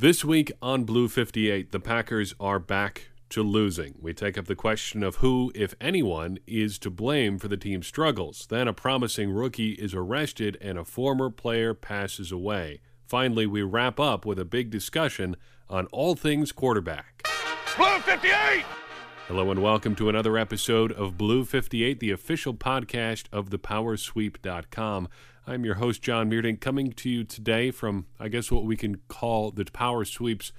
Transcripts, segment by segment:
This week on Blue 58, the Packers are back to losing. We take up the question of who, if anyone, is to blame for the team's struggles. Then a promising rookie is arrested and a former player passes away. Finally, we wrap up with a big discussion on all things quarterback. Blue 58! Hello and welcome to another episode of Blue 58, the official podcast of thepowersweep.com. I'm your host, John Meerdink, coming to you today from, I guess, what we can call the Power Sweep's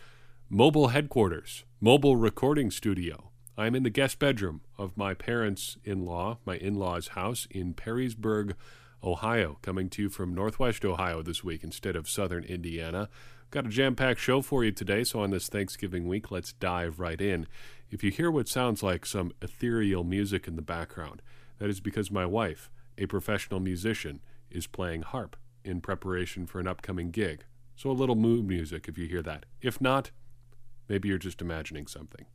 mobile headquarters, mobile recording studio. I'm in the guest bedroom of my parents in law, my in law's house in Perrysburg, Ohio, coming to you from Northwest Ohio this week instead of Southern Indiana. Got a jam packed show for you today, so on this Thanksgiving week, let's dive right in. If you hear what sounds like some ethereal music in the background, that is because my wife, a professional musician, is playing harp in preparation for an upcoming gig. So a little mood music if you hear that. If not, maybe you're just imagining something.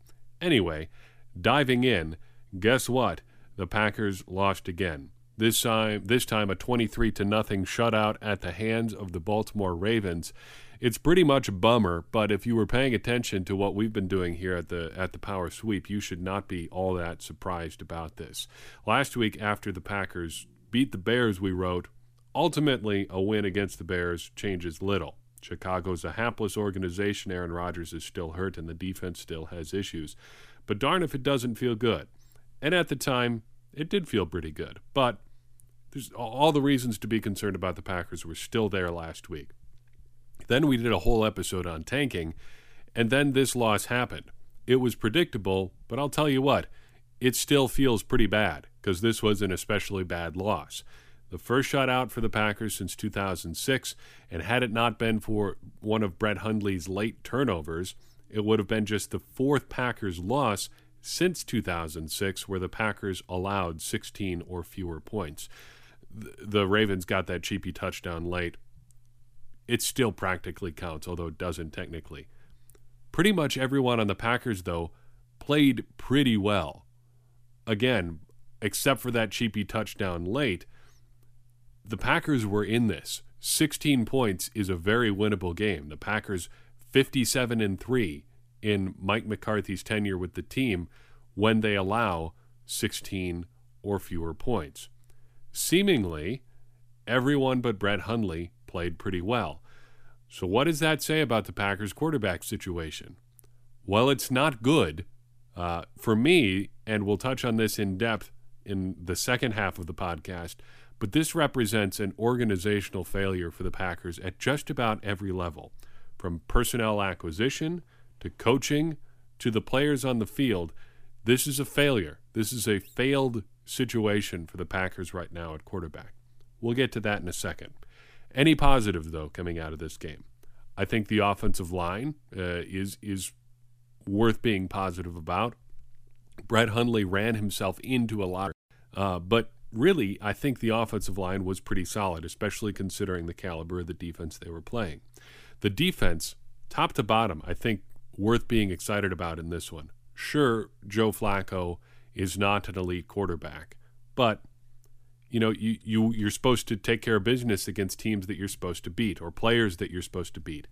Anyway, diving in, guess what? The Packers lost again. This time, this time a 23 to nothing shutout at the hands of the Baltimore Ravens it's pretty much a bummer, but if you were paying attention to what we've been doing here at the at the Power Sweep, you should not be all that surprised about this. Last week after the Packers beat the Bears, we wrote, ultimately a win against the Bears changes little. Chicago's a hapless organization. Aaron Rodgers is still hurt and the defense still has issues. But darn if it doesn't feel good. And at the time, it did feel pretty good. But there's all the reasons to be concerned about the Packers were still there last week. Then we did a whole episode on tanking, and then this loss happened. It was predictable, but I'll tell you what, it still feels pretty bad because this was an especially bad loss. The first shutout for the Packers since 2006, and had it not been for one of Brett Hundley's late turnovers, it would have been just the fourth Packers loss since 2006 where the Packers allowed 16 or fewer points. The Ravens got that cheapy touchdown late it still practically counts, although it doesn't technically. Pretty much everyone on the Packers, though, played pretty well. Again, except for that cheapy touchdown late, the Packers were in this. 16 points is a very winnable game. The Packers 57 and 3 in Mike McCarthy's tenure with the team when they allow 16 or fewer points. Seemingly, everyone but Brett Hundley played pretty well. So, what does that say about the Packers quarterback situation? Well, it's not good. Uh, for me, and we'll touch on this in depth in the second half of the podcast, but this represents an organizational failure for the Packers at just about every level from personnel acquisition to coaching to the players on the field. This is a failure. This is a failed situation for the Packers right now at quarterback. We'll get to that in a second. Any positive though coming out of this game? I think the offensive line uh, is is worth being positive about. Brett Hundley ran himself into a lot, uh, but really, I think the offensive line was pretty solid, especially considering the caliber of the defense they were playing. The defense, top to bottom, I think worth being excited about in this one. Sure, Joe Flacco is not an elite quarterback, but you know you, you you're supposed to take care of business against teams that you're supposed to beat or players that you're supposed to beat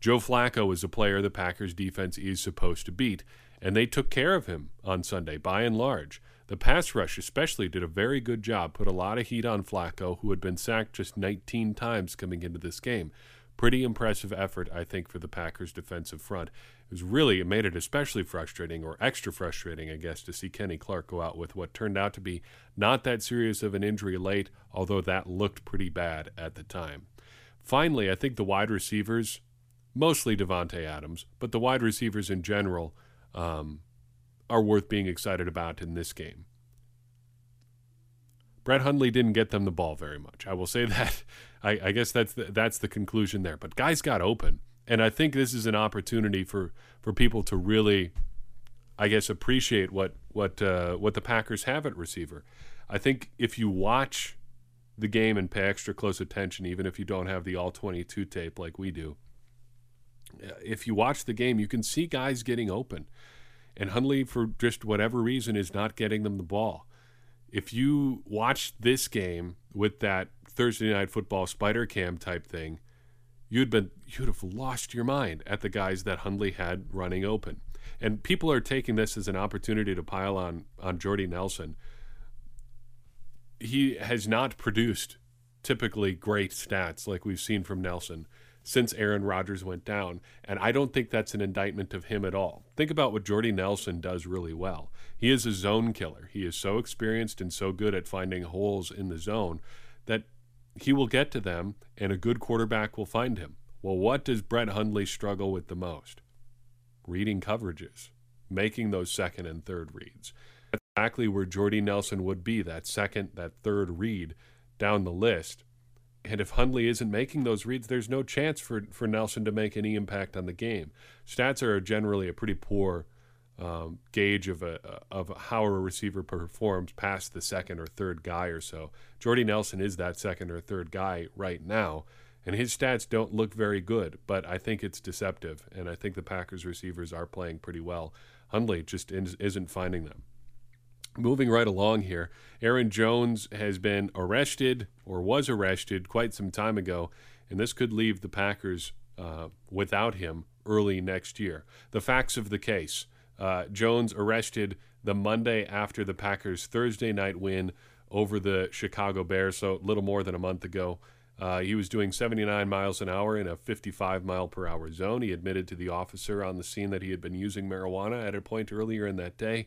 joe flacco is a player the packers defense is supposed to beat and they took care of him on sunday by and large the pass rush especially did a very good job put a lot of heat on flacco who had been sacked just 19 times coming into this game pretty impressive effort i think for the packers defensive front it was really it made it especially frustrating or extra frustrating, I guess, to see Kenny Clark go out with what turned out to be not that serious of an injury late, although that looked pretty bad at the time. Finally, I think the wide receivers, mostly Davante Adams, but the wide receivers in general, um, are worth being excited about in this game. Brett Hundley didn't get them the ball very much. I will say that. I, I guess that's the, that's the conclusion there. But guys got open. And I think this is an opportunity for, for people to really, I guess, appreciate what what uh, what the Packers have at receiver. I think if you watch the game and pay extra close attention, even if you don't have the all 22 tape like we do, uh, if you watch the game, you can see guys getting open. And Hundley, for just whatever reason, is not getting them the ball. If you watch this game with that Thursday night football spider cam type thing, you'd been you'd have lost your mind at the guys that Hundley had running open. And people are taking this as an opportunity to pile on on Jordy Nelson. He has not produced typically great stats like we've seen from Nelson since Aaron Rodgers went down. And I don't think that's an indictment of him at all. Think about what Jordy Nelson does really well. He is a zone killer. He is so experienced and so good at finding holes in the zone that he will get to them and a good quarterback will find him. Well, what does Brett Hundley struggle with the most? Reading coverages, making those second and third reads. That's exactly where Jordy Nelson would be, that second, that third read down the list. And if Hundley isn't making those reads, there's no chance for, for Nelson to make any impact on the game. Stats are generally a pretty poor um, gauge of a of how a receiver performs past the second or third guy or so. Jordy Nelson is that second or third guy right now, and his stats don't look very good. But I think it's deceptive, and I think the Packers receivers are playing pretty well. Hundley just isn't finding them. Moving right along here, Aaron Jones has been arrested or was arrested quite some time ago, and this could leave the Packers uh, without him early next year. The facts of the case uh, Jones arrested the Monday after the Packers' Thursday night win over the Chicago Bears, so a little more than a month ago. Uh, he was doing 79 miles an hour in a 55 mile per hour zone. He admitted to the officer on the scene that he had been using marijuana at a point earlier in that day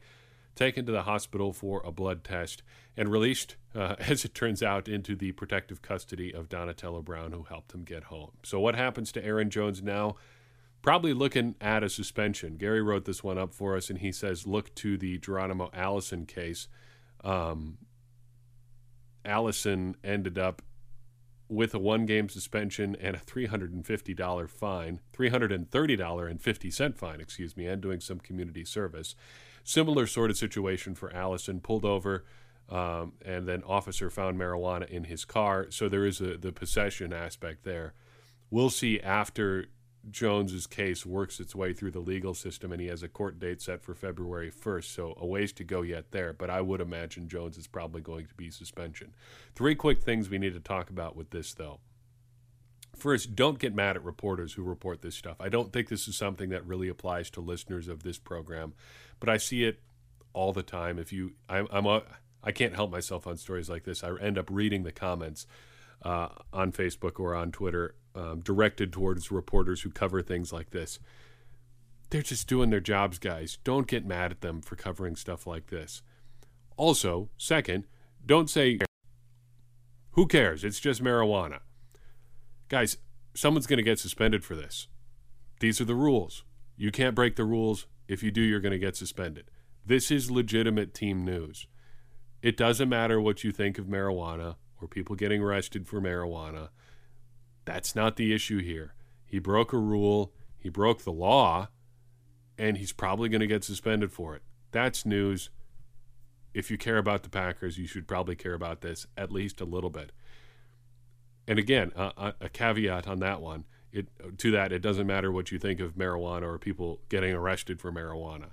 taken to the hospital for a blood test, and released, uh, as it turns out, into the protective custody of Donatello Brown, who helped him get home. So, what happens to Aaron Jones now? Probably looking at a suspension. Gary wrote this one up for us, and he says, look to the Geronimo Allison case. Um, Allison ended up with a one game suspension and a $350 fine, $330.50 fine, excuse me, and doing some community service. Similar sort of situation for Allison, pulled over, um, and then officer found marijuana in his car. So there is a, the possession aspect there. We'll see after Jones's case works its way through the legal system, and he has a court date set for February 1st. So a ways to go yet there. But I would imagine Jones is probably going to be suspension. Three quick things we need to talk about with this, though. First, don't get mad at reporters who report this stuff. I don't think this is something that really applies to listeners of this program, but I see it all the time. If you, I'm, I'm a, I can't help myself on stories like this. I end up reading the comments uh, on Facebook or on Twitter um, directed towards reporters who cover things like this. They're just doing their jobs, guys. Don't get mad at them for covering stuff like this. Also, second, don't say, who cares? It's just marijuana. Guys, someone's going to get suspended for this. These are the rules. You can't break the rules. If you do, you're going to get suspended. This is legitimate team news. It doesn't matter what you think of marijuana or people getting arrested for marijuana. That's not the issue here. He broke a rule, he broke the law, and he's probably going to get suspended for it. That's news. If you care about the Packers, you should probably care about this at least a little bit. And again, a, a caveat on that one. It, to that, it doesn't matter what you think of marijuana or people getting arrested for marijuana.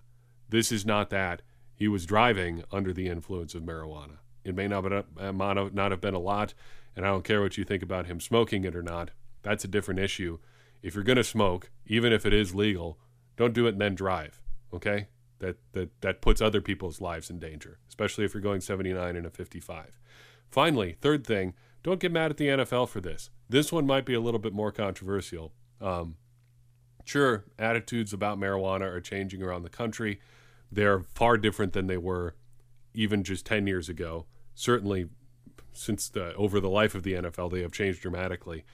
This is not that. He was driving under the influence of marijuana. It may not, uh, uh, have, not have been a lot, and I don't care what you think about him smoking it or not. That's a different issue. If you're going to smoke, even if it is legal, don't do it and then drive. Okay? That, that, that puts other people's lives in danger, especially if you're going 79 and a 55. Finally, third thing, don't get mad at the NFL for this. This one might be a little bit more controversial. Um, sure, attitudes about marijuana are changing around the country. They're far different than they were even just 10 years ago. Certainly, since the, over the life of the NFL, they have changed dramatically.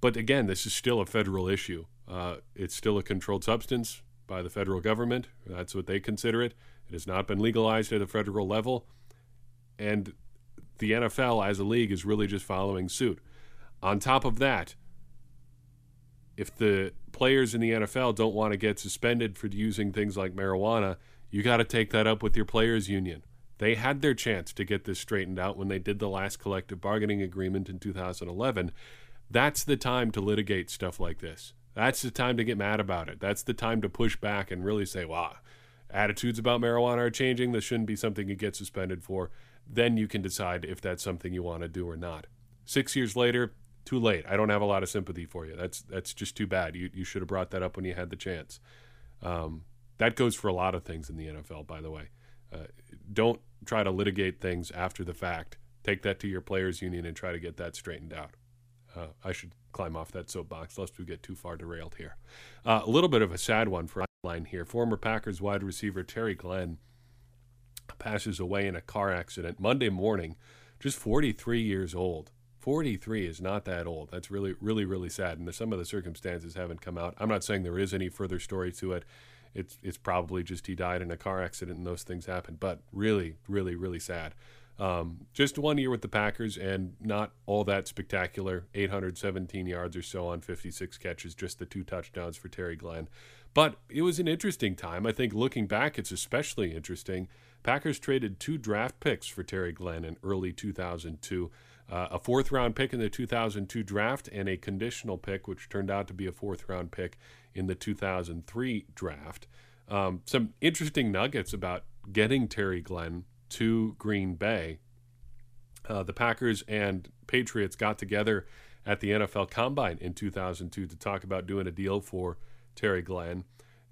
But again, this is still a federal issue. Uh, it's still a controlled substance by the federal government. That's what they consider it. It has not been legalized at a federal level. And the NFL as a league is really just following suit. On top of that, if the players in the NFL don't want to get suspended for using things like marijuana, you got to take that up with your players' union. They had their chance to get this straightened out when they did the last collective bargaining agreement in 2011. That's the time to litigate stuff like this. That's the time to get mad about it. That's the time to push back and really say, wow, attitudes about marijuana are changing. This shouldn't be something you get suspended for then you can decide if that's something you want to do or not. Six years later, too late. I don't have a lot of sympathy for you. That's that's just too bad. You you should have brought that up when you had the chance. Um, that goes for a lot of things in the NFL, by the way. Uh, don't try to litigate things after the fact. Take that to your players' union and try to get that straightened out. Uh, I should climb off that soapbox lest we get too far derailed here. Uh, a little bit of a sad one for line here. Former Packers wide receiver Terry Glenn passes away in a car accident Monday morning, just 43 years old. 43 is not that old. That's really, really, really sad. And some of the circumstances haven't come out. I'm not saying there is any further story to it. It's it's probably just he died in a car accident and those things happen. But really, really, really sad. Um, just one year with the Packers and not all that spectacular. 817 yards or so on 56 catches, just the two touchdowns for Terry Glenn. But it was an interesting time. I think looking back, it's especially interesting. Packers traded two draft picks for Terry Glenn in early 2002. Uh, a fourth round pick in the 2002 draft and a conditional pick, which turned out to be a fourth round pick in the 2003 draft. Um, some interesting nuggets about getting Terry Glenn to Green Bay. Uh, the Packers and Patriots got together at the NFL Combine in 2002 to talk about doing a deal for Terry Glenn.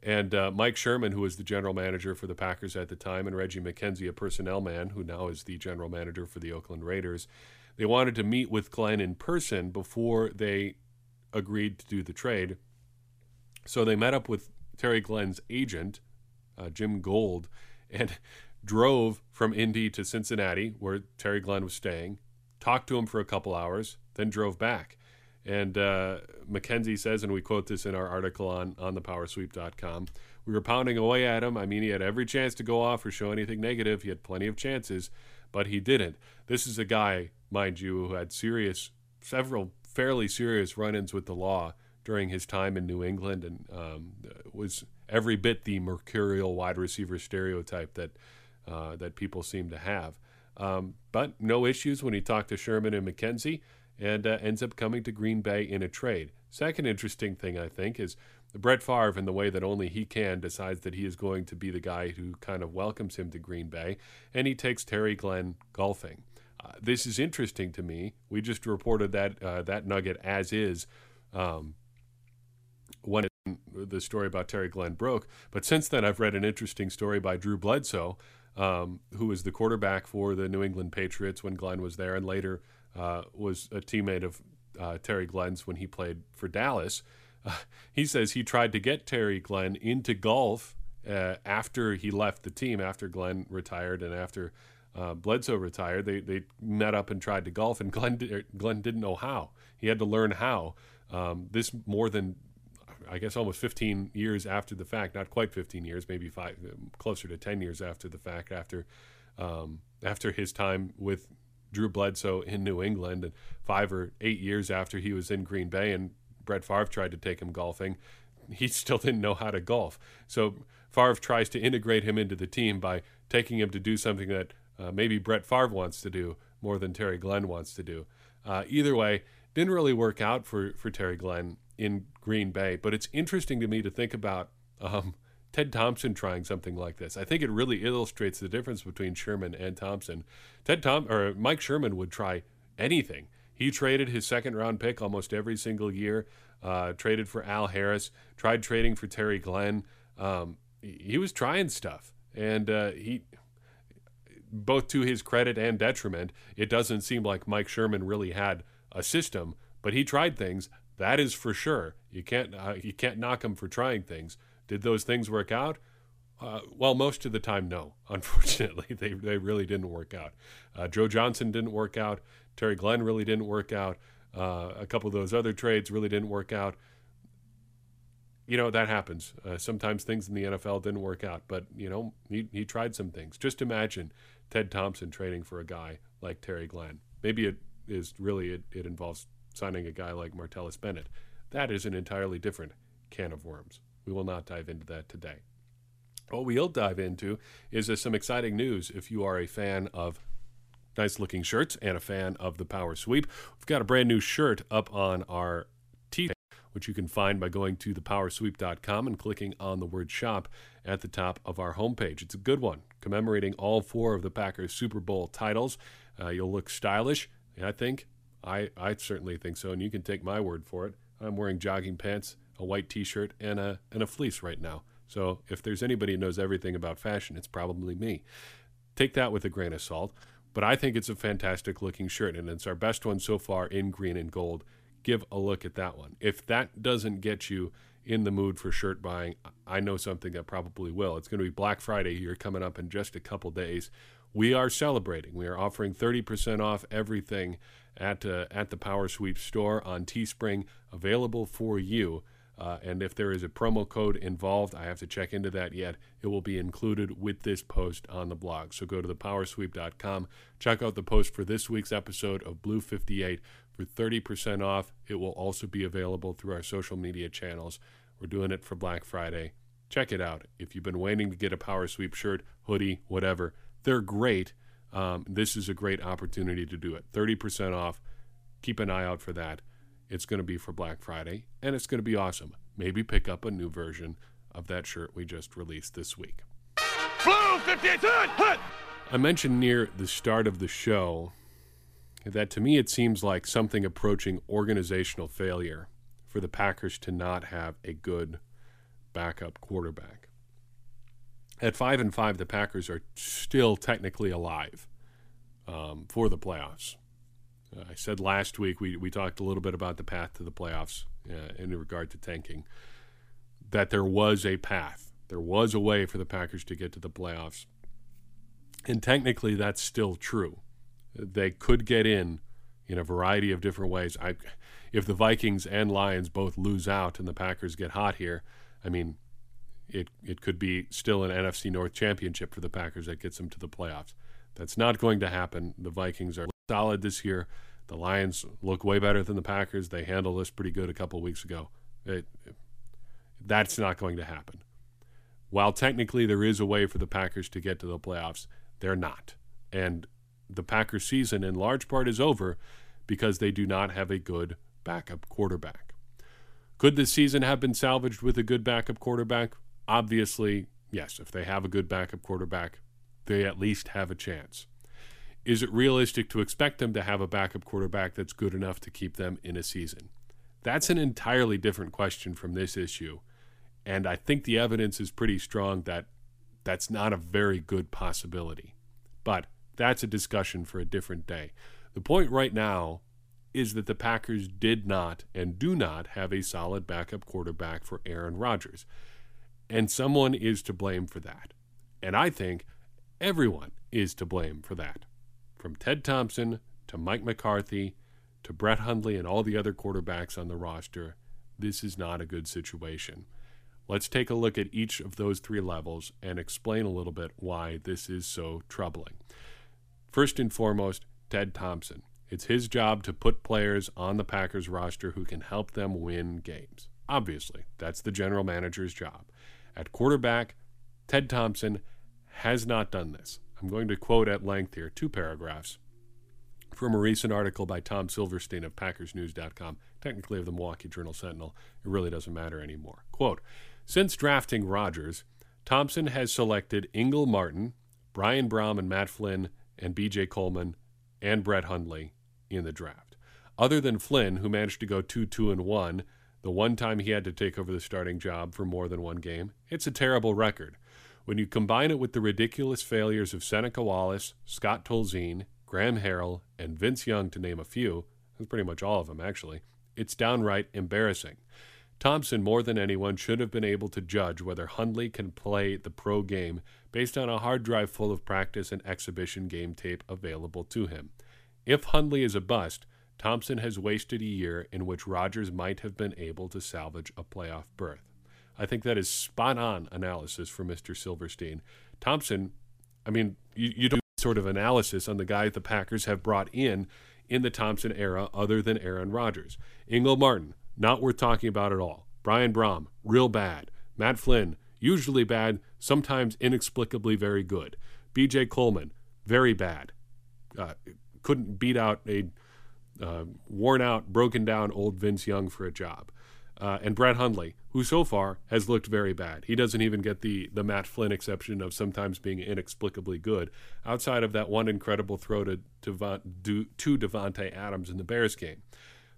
And uh, Mike Sherman, who was the general manager for the Packers at the time, and Reggie McKenzie, a personnel man who now is the general manager for the Oakland Raiders, they wanted to meet with Glenn in person before they agreed to do the trade. So they met up with Terry Glenn's agent, uh, Jim Gold, and drove from Indy to Cincinnati, where Terry Glenn was staying, talked to him for a couple hours, then drove back. And uh, McKenzie says, and we quote this in our article on, on thepowersweep.com, we were pounding away at him. I mean, he had every chance to go off or show anything negative. He had plenty of chances, but he didn't. This is a guy, mind you, who had serious, several fairly serious run ins with the law during his time in New England and um, was every bit the mercurial wide receiver stereotype that, uh, that people seem to have. Um, but no issues when he talked to Sherman and McKenzie and uh, ends up coming to Green Bay in a trade. Second interesting thing, I think, is Brett Favre, in the way that only he can, decides that he is going to be the guy who kind of welcomes him to Green Bay, and he takes Terry Glenn golfing. Uh, this is interesting to me. We just reported that uh, that nugget as is um, when the story about Terry Glenn broke. But since then, I've read an interesting story by Drew Bledsoe, um, who was the quarterback for the New England Patriots when Glenn was there, and later uh, was a teammate of uh, Terry Glenn's when he played for Dallas. Uh, he says he tried to get Terry Glenn into golf uh, after he left the team, after Glenn retired and after uh, Bledsoe retired. They, they met up and tried to golf, and Glenn, Glenn didn't know how. He had to learn how. Um, this more than I guess almost 15 years after the fact, not quite 15 years, maybe five, closer to 10 years after the fact, after um, after his time with Drew Bledsoe in New England, and five or eight years after he was in Green Bay, and Brett Favre tried to take him golfing, he still didn't know how to golf. So Favre tries to integrate him into the team by taking him to do something that uh, maybe Brett Favre wants to do more than Terry Glenn wants to do. Uh, either way, didn't really work out for for Terry Glenn in Green Bay. But it's interesting to me to think about. Um, Ted Thompson trying something like this. I think it really illustrates the difference between Sherman and Thompson. Ted Tom or Mike Sherman would try anything. He traded his second round pick almost every single year. Uh, traded for Al Harris. Tried trading for Terry Glenn. Um, he was trying stuff, and uh, he, both to his credit and detriment, it doesn't seem like Mike Sherman really had a system, but he tried things. That is for sure. You can't uh, you can't knock him for trying things. Did those things work out? Uh, well, most of the time, no. Unfortunately, they, they really didn't work out. Uh, Joe Johnson didn't work out. Terry Glenn really didn't work out. Uh, a couple of those other trades really didn't work out. You know, that happens. Uh, sometimes things in the NFL didn't work out, but, you know, he, he tried some things. Just imagine Ted Thompson trading for a guy like Terry Glenn. Maybe it is really, it, it involves signing a guy like Martellus Bennett. That is an entirely different can of worms. We will not dive into that today. What we'll dive into is some exciting news if you are a fan of nice looking shirts and a fan of the Power Sweep. We've got a brand new shirt up on our t which you can find by going to thepowersweep.com and clicking on the word shop at the top of our homepage. It's a good one, commemorating all four of the Packers Super Bowl titles. Uh, you'll look stylish, I think, I, I certainly think so, and you can take my word for it. I'm wearing jogging pants, a white T-shirt, and a and a fleece right now. So if there's anybody who knows everything about fashion, it's probably me. Take that with a grain of salt. But I think it's a fantastic looking shirt, and it's our best one so far in green and gold. Give a look at that one. If that doesn't get you in the mood for shirt buying, I know something that probably will. It's going to be Black Friday here coming up in just a couple days. We are celebrating. We are offering 30% off everything at uh, at the Power Sweep store on Teespring, available for you. Uh, and if there is a promo code involved, I have to check into that yet. It will be included with this post on the blog. So go to thepowersweep.com, check out the post for this week's episode of Blue 58 for 30% off. It will also be available through our social media channels. We're doing it for Black Friday. Check it out. If you've been waiting to get a Power Sweep shirt, hoodie, whatever, they're great. Um, this is a great opportunity to do it. 30% off. Keep an eye out for that. It's going to be for Black Friday, and it's going to be awesome. Maybe pick up a new version of that shirt we just released this week. Blue 58 I mentioned near the start of the show that to me it seems like something approaching organizational failure for the Packers to not have a good backup quarterback. At five and five, the Packers are still technically alive um, for the playoffs. Uh, I said last week we, we talked a little bit about the path to the playoffs uh, in regard to tanking. That there was a path, there was a way for the Packers to get to the playoffs, and technically that's still true. They could get in in a variety of different ways. I, if the Vikings and Lions both lose out and the Packers get hot here, I mean, it it could be still an NFC North championship for the Packers that gets them to the playoffs. That's not going to happen. The Vikings are solid this year. The Lions look way better than the Packers. They handled us pretty good a couple weeks ago. It, it, that's not going to happen. While technically there is a way for the Packers to get to the playoffs, they're not. And the Packers season in large part is over because they do not have a good backup quarterback. Could this season have been salvaged with a good backup quarterback? Obviously, yes. If they have a good backup quarterback, they at least have a chance. Is it realistic to expect them to have a backup quarterback that's good enough to keep them in a season? That's an entirely different question from this issue. And I think the evidence is pretty strong that that's not a very good possibility. But that's a discussion for a different day. The point right now is that the Packers did not and do not have a solid backup quarterback for Aaron Rodgers. And someone is to blame for that. And I think everyone is to blame for that. From Ted Thompson to Mike McCarthy to Brett Hundley and all the other quarterbacks on the roster, this is not a good situation. Let's take a look at each of those three levels and explain a little bit why this is so troubling. First and foremost, Ted Thompson. It's his job to put players on the Packers roster who can help them win games. Obviously, that's the general manager's job. At quarterback, Ted Thompson has not done this. I'm going to quote at length here two paragraphs from a recent article by Tom Silverstein of PackersNews.com, technically of the Milwaukee Journal Sentinel. It really doesn't matter anymore. Quote Since drafting Rodgers, Thompson has selected Ingle Martin, Brian Brohm, and Matt Flynn, and BJ Coleman, and Brett Hundley in the draft. Other than Flynn, who managed to go 2 2 and 1, the one time he had to take over the starting job for more than one game, it's a terrible record. When you combine it with the ridiculous failures of Seneca Wallace, Scott Tolzien, Graham Harrell, and Vince Young, to name a few, that's pretty much all of them actually, it's downright embarrassing. Thompson, more than anyone, should have been able to judge whether Hundley can play the pro game based on a hard drive full of practice and exhibition game tape available to him. If Hundley is a bust, Thompson has wasted a year in which Rodgers might have been able to salvage a playoff berth. I think that is spot on analysis for Mr. Silverstein. Thompson, I mean, you, you do sort of analysis on the guy the Packers have brought in in the Thompson era other than Aaron Rodgers. Ingle Martin, not worth talking about at all. Brian Brohm, real bad. Matt Flynn, usually bad, sometimes inexplicably very good. BJ Coleman, very bad. Uh, couldn't beat out a uh, worn out, broken down old Vince Young for a job. Uh, and Brett Hundley, who so far has looked very bad. He doesn't even get the the Matt Flynn exception of sometimes being inexplicably good. Outside of that one incredible throw to to, to Davante Adams in the Bears game,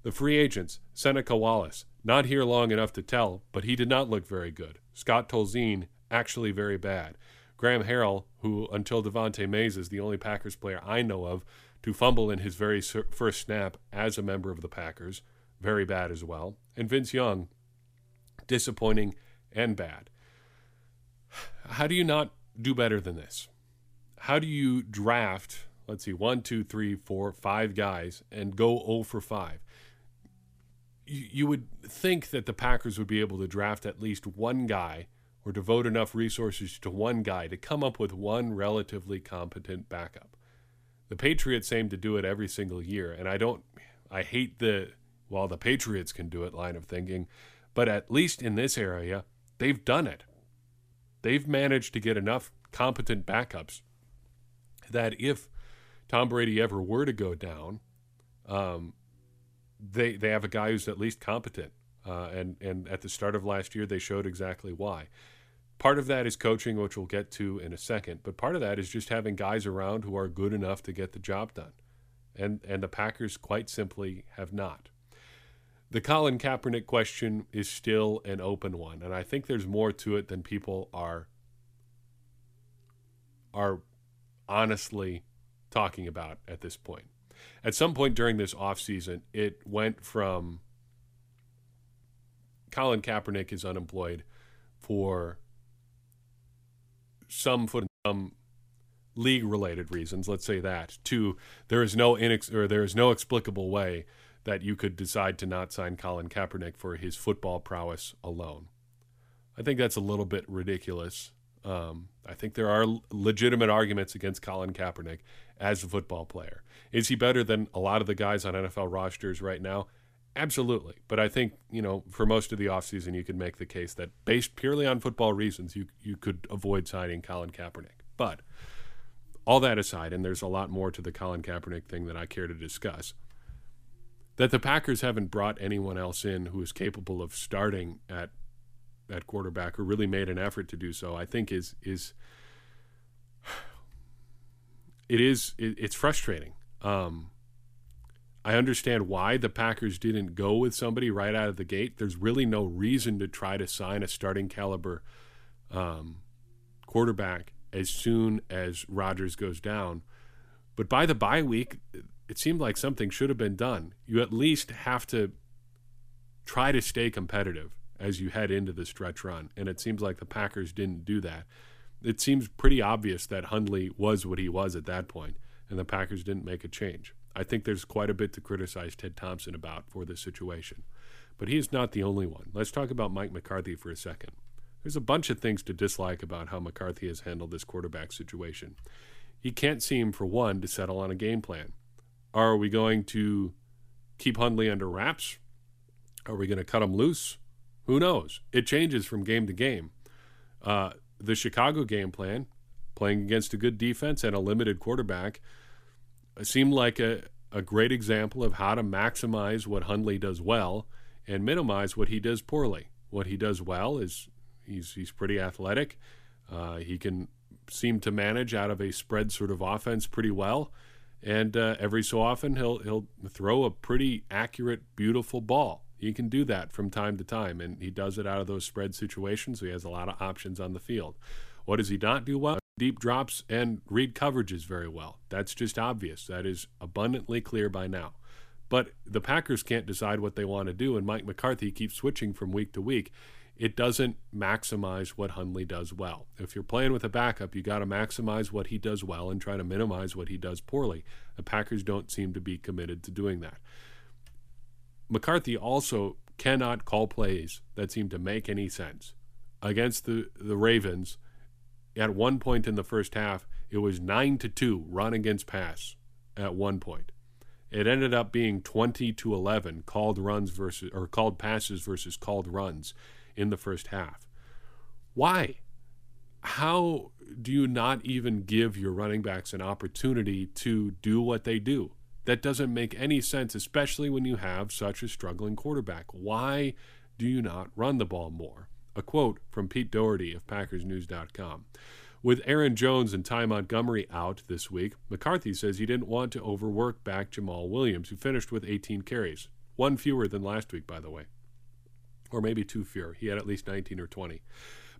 the free agents Seneca Wallace not here long enough to tell, but he did not look very good. Scott Tolzien actually very bad. Graham Harrell, who until Devante Mays is the only Packers player I know of to fumble in his very first snap as a member of the Packers very bad as well. And Vince Young, disappointing and bad. How do you not do better than this? How do you draft, let's see, one, two, three, four, five guys and go 0 for 5? You, you would think that the Packers would be able to draft at least one guy or devote enough resources to one guy to come up with one relatively competent backup. The Patriots seem to do it every single year, and I don't I hate the well, the Patriots can do it line of thinking, but at least in this area, they've done it. They've managed to get enough competent backups that if Tom Brady ever were to go down, um, they they have a guy who's at least competent. Uh, and and at the start of last year, they showed exactly why. Part of that is coaching, which we'll get to in a second, but part of that is just having guys around who are good enough to get the job done, and and the Packers quite simply have not the Colin Kaepernick question is still an open one, and I think there's more to it than people are are honestly talking about at this point. At some point during this offseason, it went from Colin Kaepernick is unemployed for some foot some league related reasons, let's say that, to there is no inex- or there is no explicable way that you could decide to not sign Colin Kaepernick for his football prowess alone. I think that's a little bit ridiculous. Um, I think there are legitimate arguments against Colin Kaepernick as a football player. Is he better than a lot of the guys on NFL rosters right now? Absolutely. But I think, you know, for most of the offseason, you could make the case that based purely on football reasons, you, you could avoid signing Colin Kaepernick. But all that aside, and there's a lot more to the Colin Kaepernick thing that I care to discuss that the Packers haven't brought anyone else in who is capable of starting at at quarterback or really made an effort to do so, I think is is it is it, it's frustrating. Um, I understand why the Packers didn't go with somebody right out of the gate. There's really no reason to try to sign a starting caliber um, quarterback as soon as Rodgers goes down. But by the bye week, it seemed like something should have been done. You at least have to try to stay competitive as you head into the stretch run. And it seems like the Packers didn't do that. It seems pretty obvious that Hundley was what he was at that point, and the Packers didn't make a change. I think there's quite a bit to criticize Ted Thompson about for this situation. But he is not the only one. Let's talk about Mike McCarthy for a second. There's a bunch of things to dislike about how McCarthy has handled this quarterback situation. He can't seem, for one, to settle on a game plan. Are we going to keep Hundley under wraps? Are we going to cut him loose? Who knows? It changes from game to game. Uh, the Chicago game plan, playing against a good defense and a limited quarterback, seemed like a, a great example of how to maximize what Hundley does well and minimize what he does poorly. What he does well is he's he's pretty athletic. Uh, he can seem to manage out of a spread sort of offense pretty well and uh, every so often he'll he'll throw a pretty accurate, beautiful ball. He can do that from time to time, and he does it out of those spread situations. So he has a lot of options on the field. What does he not do well? Deep drops and read coverages very well. That's just obvious. That is abundantly clear by now. But the Packers can't decide what they want to do, and Mike McCarthy keeps switching from week to week it doesn't maximize what Hundley does well. If you're playing with a backup, you got to maximize what he does well and try to minimize what he does poorly. The Packers don't seem to be committed to doing that. McCarthy also cannot call plays that seem to make any sense. Against the, the Ravens, at one point in the first half, it was 9 to 2 run against pass at one point. It ended up being 20 to 11 called runs versus or called passes versus called runs in the first half. Why? How do you not even give your running backs an opportunity to do what they do? That doesn't make any sense, especially when you have such a struggling quarterback. Why do you not run the ball more? A quote from Pete Dougherty of PackersNews.com. With Aaron Jones and Ty Montgomery out this week, McCarthy says he didn't want to overwork back Jamaal Williams, who finished with 18 carries. One fewer than last week, by the way. Or maybe two fewer. He had at least 19 or 20.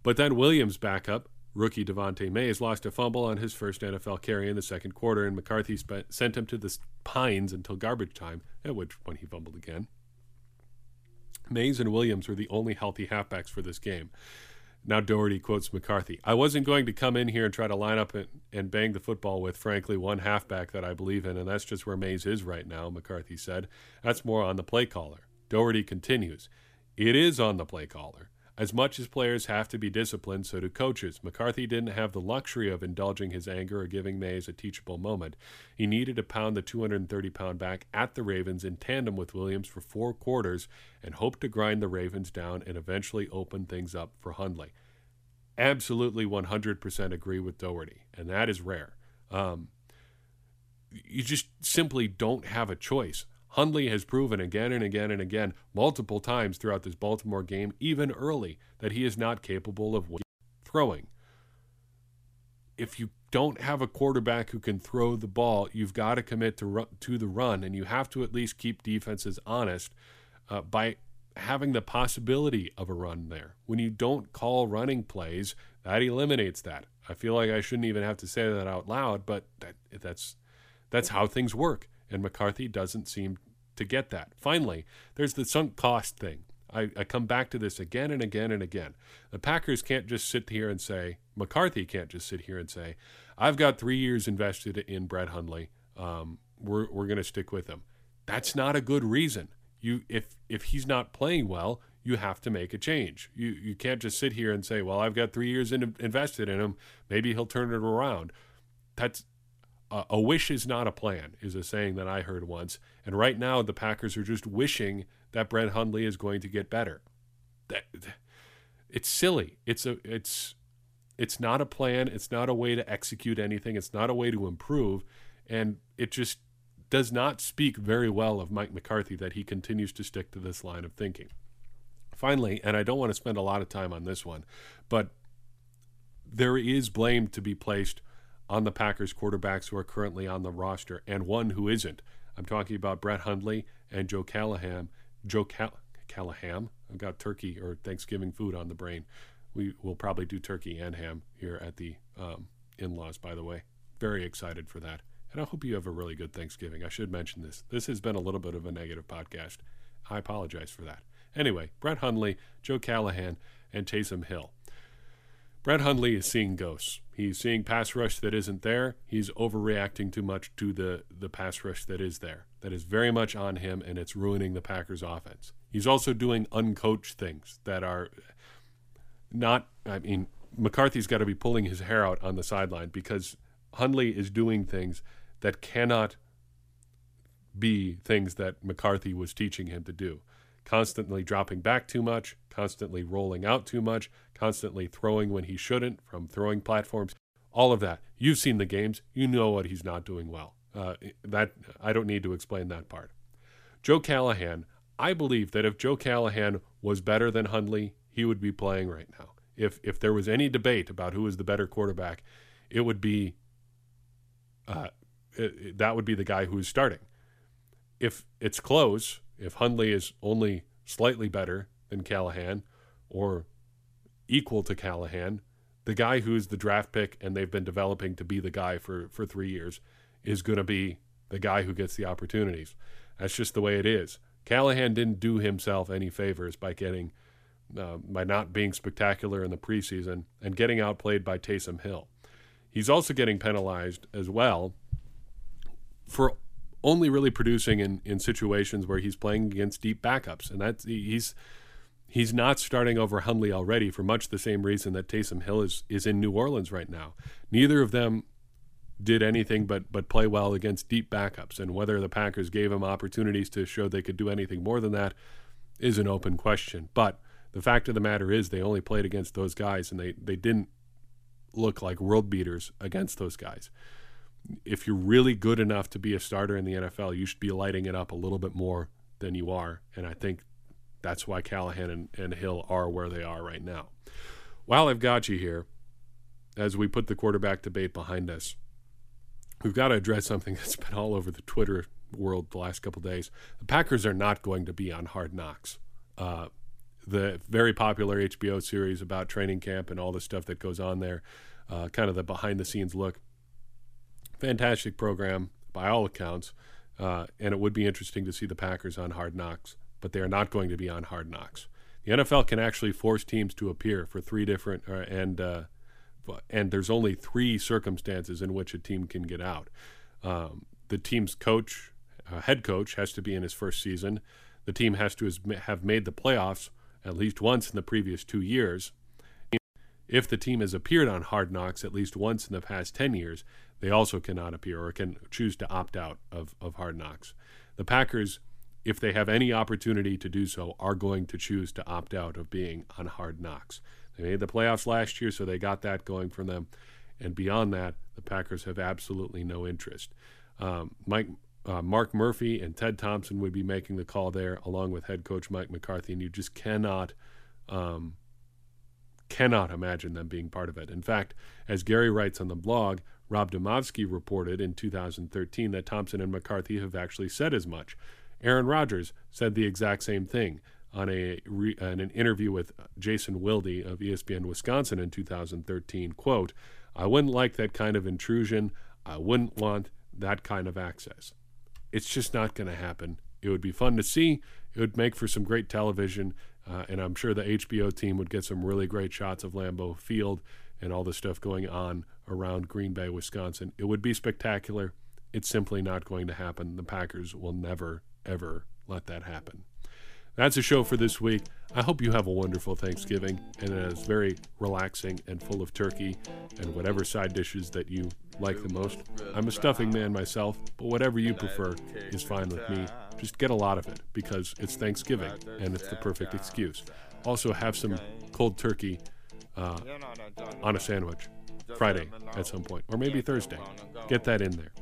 But then Williams' backup, rookie Devante Mays, lost a fumble on his first NFL carry in the second quarter, and McCarthy spent, sent him to the Pines until garbage time, at which point he fumbled again. Mays and Williams were the only healthy halfbacks for this game. Now Dougherty quotes McCarthy. I wasn't going to come in here and try to line up and, and bang the football with, frankly, one halfback that I believe in, and that's just where Mays is right now, McCarthy said. That's more on the play caller. Dougherty continues. It is on the play caller. As much as players have to be disciplined, so do coaches. McCarthy didn't have the luxury of indulging his anger or giving Mays a teachable moment. He needed to pound the 230 pound back at the Ravens in tandem with Williams for four quarters and hope to grind the Ravens down and eventually open things up for Hundley. Absolutely 100% agree with Dougherty, and that is rare. Um, you just simply don't have a choice. Hundley has proven again and again and again, multiple times throughout this Baltimore game, even early, that he is not capable of throwing. If you don't have a quarterback who can throw the ball, you've got to commit to run, to the run, and you have to at least keep defenses honest uh, by having the possibility of a run there. When you don't call running plays, that eliminates that. I feel like I shouldn't even have to say that out loud, but that, that's that's how things work and McCarthy doesn't seem to get that. Finally, there's the sunk cost thing. I, I, come back to this again and again and again. The Packers can't just sit here and say, McCarthy can't just sit here and say, I've got three years invested in Brett Hundley. Um, we're we're going to stick with him. That's not a good reason. You if if he's not playing well, you have to make a change. You you can't just sit here and say, well, I've got three years in, invested in him. Maybe he'll turn it around. That's a wish is not a plan is a saying that I heard once. And right now, the Packers are just wishing that Brett Hundley is going to get better. That it's silly. It's a it's it's not a plan. It's not a way to execute anything. It's not a way to improve, and it just does not speak very well of Mike McCarthy that he continues to stick to this line of thinking. Finally, and I don't want to spend a lot of time on this one, but there is blame to be placed on the Packers quarterbacks who are currently on the roster and one who isn't. I'm talking about Brett Hundley and Joe Callahan. Joe Cal- Callahan. I've got turkey or Thanksgiving food on the brain. We will probably do turkey and ham here at the um, in-laws. By the way, very excited for that, and I hope you have a really good Thanksgiving. I should mention this. This has been a little bit of a negative podcast. I apologize for that. Anyway, Brett Hundley, Joe Callahan, and Taysom Hill. Brett Hundley is seeing ghosts. He's seeing pass rush that isn't there. He's overreacting too much to the, the pass rush that is there. That is very much on him, and it's ruining the Packers' offense. He's also doing uncoached things that are not, I mean, McCarthy's got to be pulling his hair out on the sideline because Hundley is doing things that cannot be things that McCarthy was teaching him to do constantly dropping back too much, constantly rolling out too much, constantly throwing when he shouldn't from throwing platforms. All of that. You've seen the games. You know what he's not doing well. Uh, that I don't need to explain that part. Joe Callahan. I believe that if Joe Callahan was better than Hundley, he would be playing right now. If if there was any debate about who is the better quarterback, it would be uh, it, that would be the guy who is starting. If it's close, if Hundley is only slightly better than Callahan or equal to Callahan, the guy who's the draft pick and they've been developing to be the guy for, for three years is going to be the guy who gets the opportunities. That's just the way it is. Callahan didn't do himself any favors by getting uh, by not being spectacular in the preseason and getting outplayed by Taysom Hill. He's also getting penalized as well for only really producing in, in situations where he's playing against deep backups, and that's he's he's not starting over Hundley already for much the same reason that Taysom Hill is is in New Orleans right now. Neither of them did anything but but play well against deep backups, and whether the Packers gave him opportunities to show they could do anything more than that is an open question. But the fact of the matter is they only played against those guys, and they they didn't look like world beaters against those guys if you're really good enough to be a starter in the NFL, you should be lighting it up a little bit more than you are. And I think That's why Callahan and, and Hill are where they are right now. While I've got you here, as we put the quarterback debate behind us, we've got to address something that's been all over the Twitter world the last couple days. The Packers are not going to be on Hard Knocks. Uh, the very popular HBO series about training camp and all the stuff that goes on there, uh, kind of the behind the scenes look. Fantastic program by all accounts, uh, and it would be interesting to see the Packers on Hard Knocks, but they are not going to be on Hard Knocks. The NFL can actually force teams to appear for three different uh, and uh, and there's only three circumstances in which a team can get out. Um, the team's coach, uh, head coach, has to be in his first season. The team has to have made the playoffs at least once in the previous two years. If the team has appeared on Hard Knocks at least once in the past 10 years, they also cannot appear or can choose to opt out of, of Hard Knocks. The Packers, if they have any opportunity to do so, are going to choose to opt out of being on Hard Knocks. They made the playoffs last year, so they got that going for them. And beyond that, the Packers have absolutely no interest. Um, Mike, uh, Mark Murphy and Ted Thompson would be making the call there, along with head coach Mike McCarthy, and you just cannot, um, cannot imagine them being part of it. In fact, as Gary writes on the blog, Rob Demovsky reported in 2013 that Thompson and McCarthy have actually said as much. Aaron Rodgers said the exact same thing on a re, an interview with Jason Wilde of ESPN Wisconsin in 2013. "Quote: I wouldn't like that kind of intrusion. I wouldn't want that kind of access. It's just not going to happen. It would be fun to see. It would make for some great television, uh, and I'm sure the HBO team would get some really great shots of Lambeau Field and all the stuff going on around Green Bay, Wisconsin. It would be spectacular. It's simply not going to happen. The Packers will never, ever let that happen. That's a show for this week. I hope you have a wonderful Thanksgiving and it's very relaxing and full of turkey and whatever side dishes that you like the most. I'm a stuffing man myself, but whatever you prefer is fine with me. Just get a lot of it because it's Thanksgiving and it's the perfect excuse. Also, have some cold turkey uh, on a sandwich Friday at some point, or maybe Thursday. Get that in there.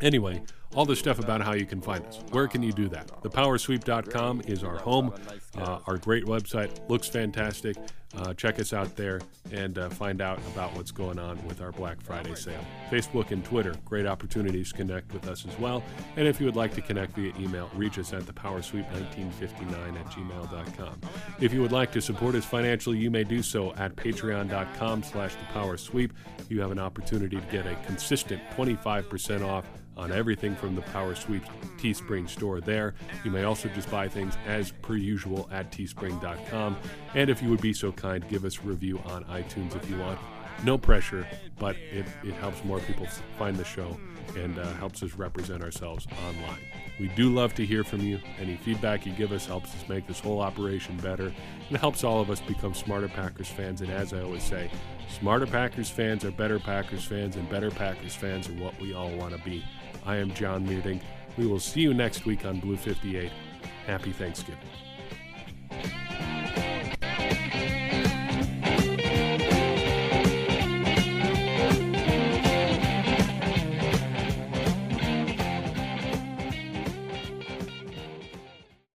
Anyway, all the stuff about how you can find us. Where can you do that? Thepowersweep.com is our home. Uh, our great website looks fantastic. Uh, check us out there and uh, find out about what's going on with our Black Friday sale. Facebook and Twitter, great opportunities to connect with us as well. And if you would like to connect via email, reach us at thepowersweep1959 at gmail.com. If you would like to support us financially, you may do so at patreon.com slash thepowersweep. You have an opportunity to get a consistent 25% off on everything from the Power Sweep Teespring store there. You may also just buy things as per usual at teespring.com. And if you would be so kind, give us a review on iTunes if you want. No pressure, but it, it helps more people find the show and uh, helps us represent ourselves online. We do love to hear from you. Any feedback you give us helps us make this whole operation better and helps all of us become smarter Packers fans. And as I always say, smarter Packers fans are better Packers fans, and better Packers fans are what we all want to be. I am John Meerding. We will see you next week on Blue 58. Happy Thanksgiving.